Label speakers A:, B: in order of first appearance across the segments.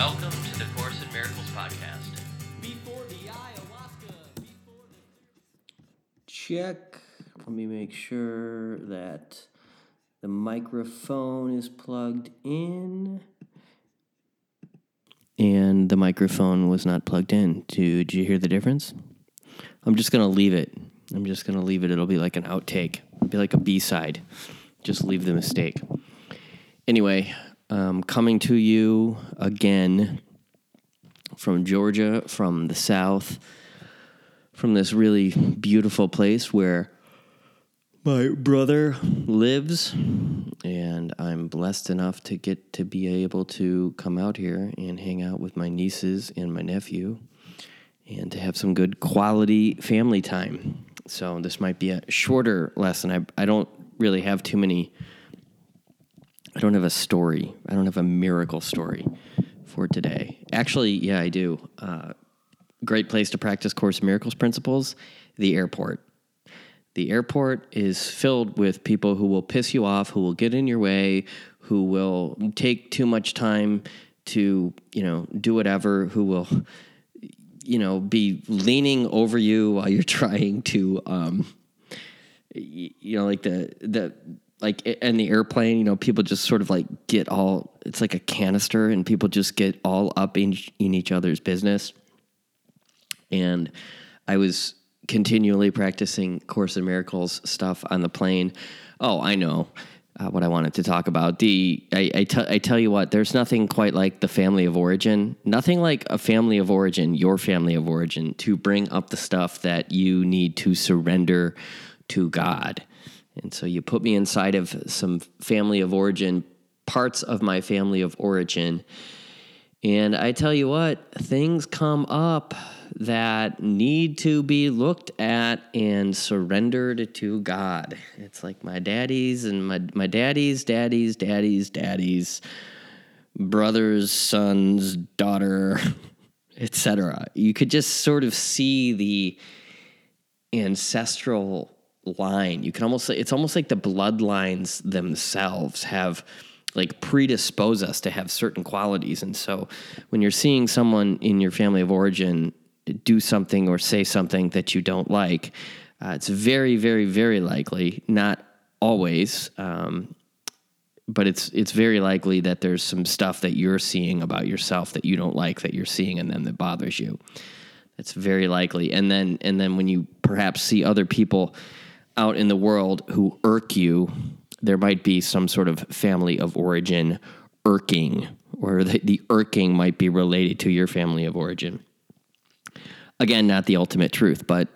A: Welcome to the Course in Miracles podcast.
B: Before the ayahuasca, before the
C: check. Let me make sure that the microphone is plugged in. And the microphone was not plugged in. Did you hear the difference? I'm just going to leave it. I'm just going to leave it. It'll be like an outtake, It'll be like a B side. Just leave the mistake. Anyway, um, coming to you again from Georgia, from the South from this really beautiful place where my brother lives. And I'm blessed enough to get to be able to come out here and hang out with my nieces and my nephew and to have some good quality family time. So, this might be a shorter lesson. I, I don't really have too many, I don't have a story, I don't have a miracle story for today. Actually, yeah, I do. Uh, great place to practice Course Miracles principles the airport. The airport is filled with people who will piss you off, who will get in your way, who will take too much time to, you know, do whatever, who will, you know, be leaning over you while you're trying to, um, you know, like the, the, like in the airplane, you know, people just sort of like get all, it's like a canister and people just get all up in, in each other's business and I was continually practicing Course in Miracles stuff on the plane. Oh, I know uh, what I wanted to talk about. The I, I, t- I tell you what, there's nothing quite like the family of origin. Nothing like a family of origin, your family of origin, to bring up the stuff that you need to surrender to God. And so you put me inside of some family of origin, parts of my family of origin. And I tell you what, things come up that need to be looked at and surrendered to God. It's like my daddy's and my, my daddy's, daddy's, daddy's, daddy's, brother's, son's, daughter, etc. You could just sort of see the ancestral line. You can almost say it's almost like the bloodlines themselves have like predispose us to have certain qualities. And so when you're seeing someone in your family of origin do something or say something that you don't like, uh, it's very, very, very likely, not always, um, but it's it's very likely that there's some stuff that you're seeing about yourself that you don't like that you're seeing in them that bothers you. It's very likely. And then and then when you perhaps see other people out in the world who irk you, there might be some sort of family of origin irking, or the, the irking might be related to your family of origin. Again, not the ultimate truth, but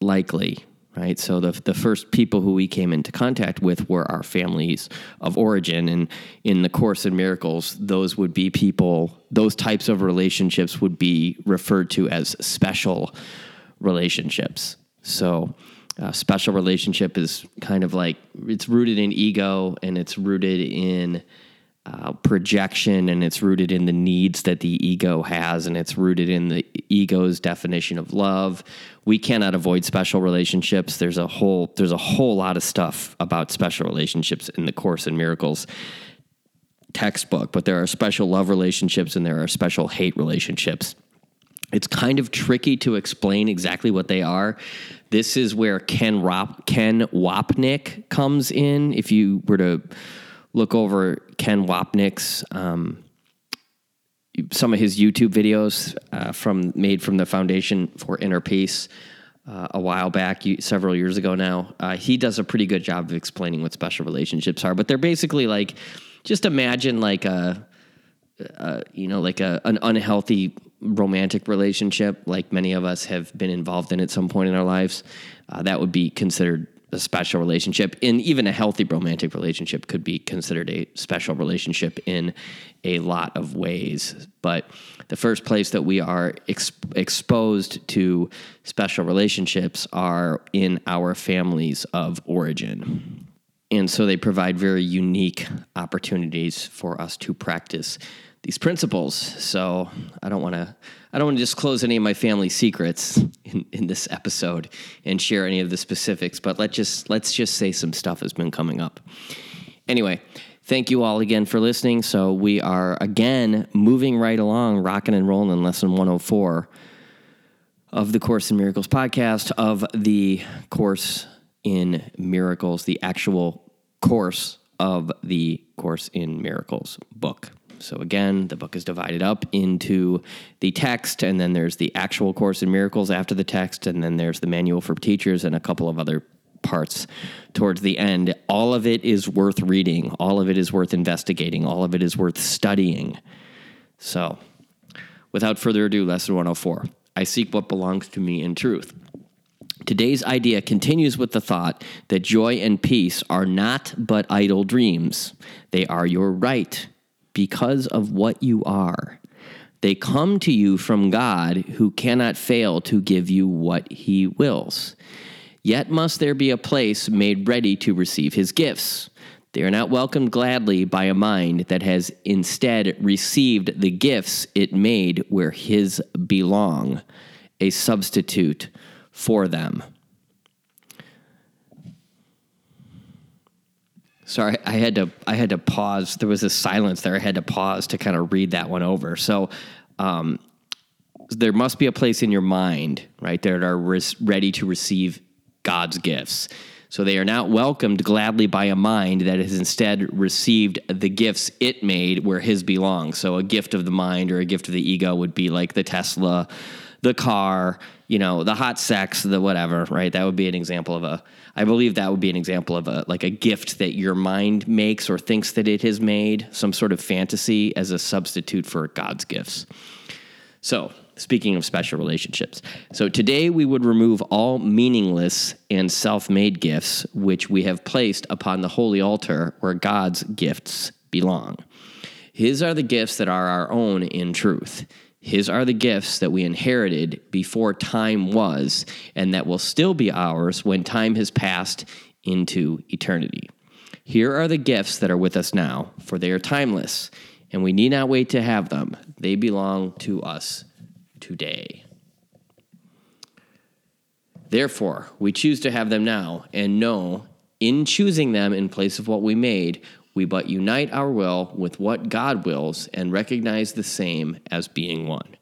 C: likely, right? So the the first people who we came into contact with were our families of origin, and in the Course in Miracles, those would be people. Those types of relationships would be referred to as special relationships. So. A special relationship is kind of like it's rooted in ego and it's rooted in uh, projection and it's rooted in the needs that the ego has and it's rooted in the ego's definition of love. We cannot avoid special relationships. There's a whole there's a whole lot of stuff about special relationships in the course in miracles textbook but there are special love relationships and there are special hate relationships it's kind of tricky to explain exactly what they are. This is where Ken Rop- Ken Wapnick comes in. If you were to look over Ken Wapnick's um, some of his YouTube videos uh, from made from the Foundation for Inner Peace uh, a while back, several years ago now, uh, he does a pretty good job of explaining what special relationships are. But they're basically like, just imagine like a uh, you know, like a an unhealthy romantic relationship, like many of us have been involved in at some point in our lives, uh, that would be considered a special relationship. And even a healthy romantic relationship could be considered a special relationship in a lot of ways. But the first place that we are ex- exposed to special relationships are in our families of origin. And so they provide very unique opportunities for us to practice these principles. So I don't want to I don't want to disclose any of my family secrets in, in this episode and share any of the specifics, but let's just let's just say some stuff has been coming up. Anyway, Thank you all again for listening. So, we are again moving right along, rocking and rolling in lesson 104 of the Course in Miracles podcast, of the Course in Miracles, the actual course of the Course in Miracles book. So, again, the book is divided up into the text, and then there's the actual Course in Miracles after the text, and then there's the manual for teachers and a couple of other parts towards the end. All of it is worth reading, all of it is worth investigating, all of it is worth studying. So, without further ado, lesson 104 I seek what belongs to me in truth. Today's idea continues with the thought that joy and peace are not but idle dreams. They are your right because of what you are. They come to you from God, who cannot fail to give you what he wills. Yet must there be a place made ready to receive his gifts. They are not welcomed gladly by a mind that has instead received the gifts it made where his belong, a substitute for them. Sorry, I had to I had to pause. There was a silence there. I had to pause to kind of read that one over. So, um, there must be a place in your mind, right, that are res- ready to receive God's gifts. So they are not welcomed gladly by a mind that has instead received the gifts it made where his belongs. So a gift of the mind or a gift of the ego would be like the Tesla, the car, you know, the hot sex, the whatever, right? That would be an example of a I believe that would be an example of a like a gift that your mind makes or thinks that it has made, some sort of fantasy as a substitute for God's gifts. So, speaking of special relationships. So, today we would remove all meaningless and self made gifts which we have placed upon the holy altar where God's gifts belong. His are the gifts that are our own in truth. His are the gifts that we inherited before time was, and that will still be ours when time has passed into eternity. Here are the gifts that are with us now, for they are timeless, and we need not wait to have them. They belong to us today. Therefore, we choose to have them now and know in choosing them in place of what we made, we but unite our will with what God wills and recognize the same as being one.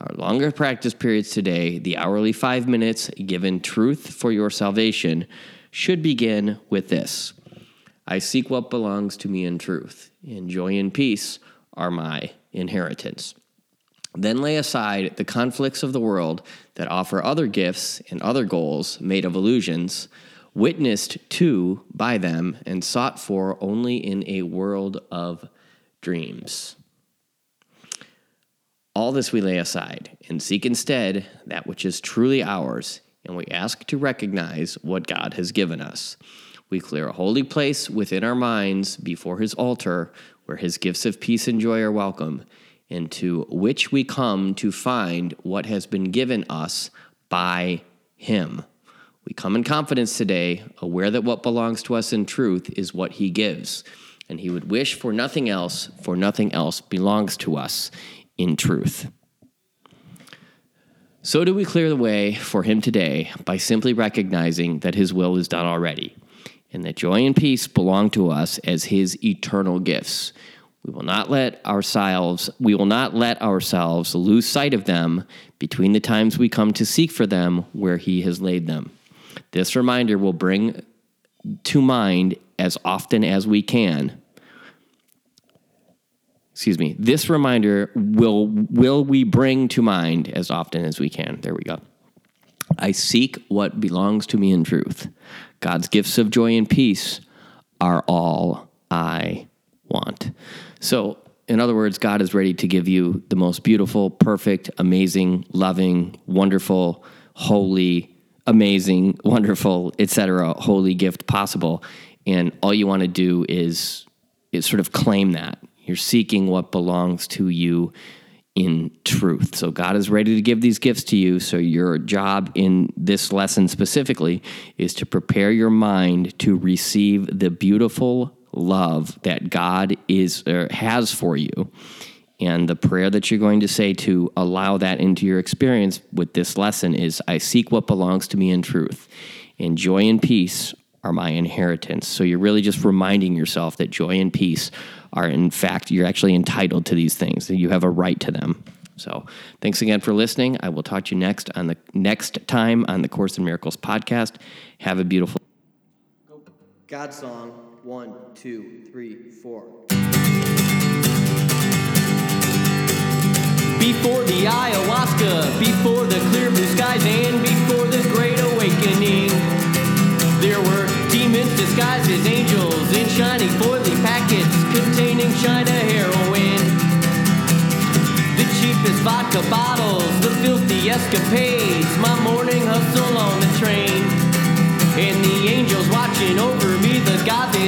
C: Our longer practice periods today, the hourly five minutes given truth for your salvation, should begin with this I seek what belongs to me in truth, and joy and peace are my inheritance. Then lay aside the conflicts of the world that offer other gifts and other goals made of illusions, witnessed to by them and sought for only in a world of dreams. All this we lay aside and seek instead that which is truly ours, and we ask to recognize what God has given us. We clear a holy place within our minds before His altar, where His gifts of peace and joy are welcome, into which we come to find what has been given us by Him. We come in confidence today, aware that what belongs to us in truth is what He gives, and He would wish for nothing else, for nothing else belongs to us in truth. So do we clear the way for Him today by simply recognizing that His will is done already, and that joy and peace belong to us as His eternal gifts. We will not let ourselves we will not let ourselves lose sight of them between the times we come to seek for them where he has laid them. This reminder will bring to mind as often as we can. Excuse me. This reminder will will we bring to mind as often as we can. There we go. I seek what belongs to me in truth. God's gifts of joy and peace are all I want. So, in other words, God is ready to give you the most beautiful, perfect, amazing, loving, wonderful, holy, amazing, wonderful, etc. holy gift possible. And all you want to do is is sort of claim that. You're seeking what belongs to you in truth. So God is ready to give these gifts to you. So your job in this lesson specifically is to prepare your mind to receive the beautiful love that God is or has for you. And the prayer that you're going to say to allow that into your experience with this lesson is I seek what belongs to me in truth. And joy and peace are my inheritance. So you're really just reminding yourself that joy and peace are, in fact, you're actually entitled to these things, that you have a right to them. So thanks again for listening. I will talk to you next on the next time on the Course in Miracles podcast. Have a beautiful
D: God song. One, two, three, four.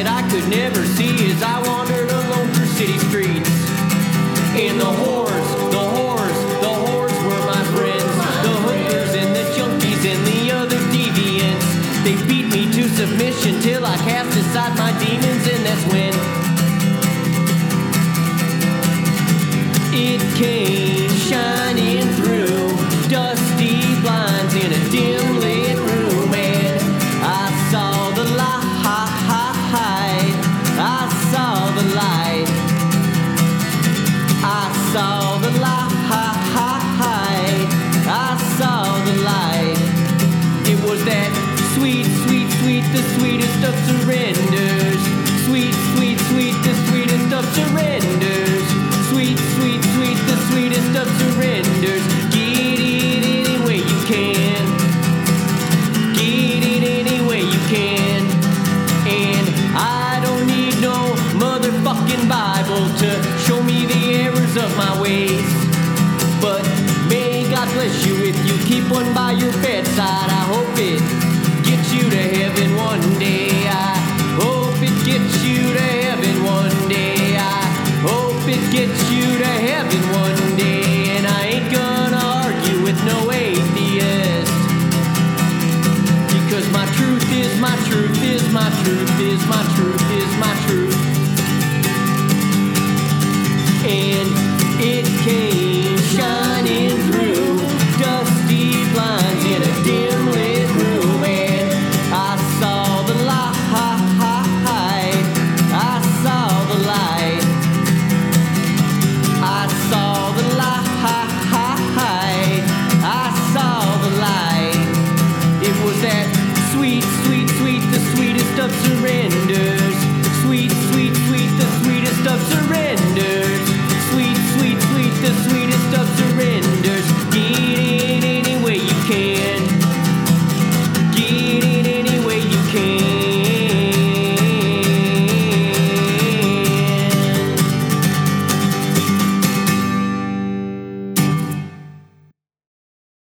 B: That I could never see as I wandered alone through city streets. And the whores, the whores, the whores were my friends. The hookers and the junkies and the other deviants. They beat me to submission till I cast aside my demons, it.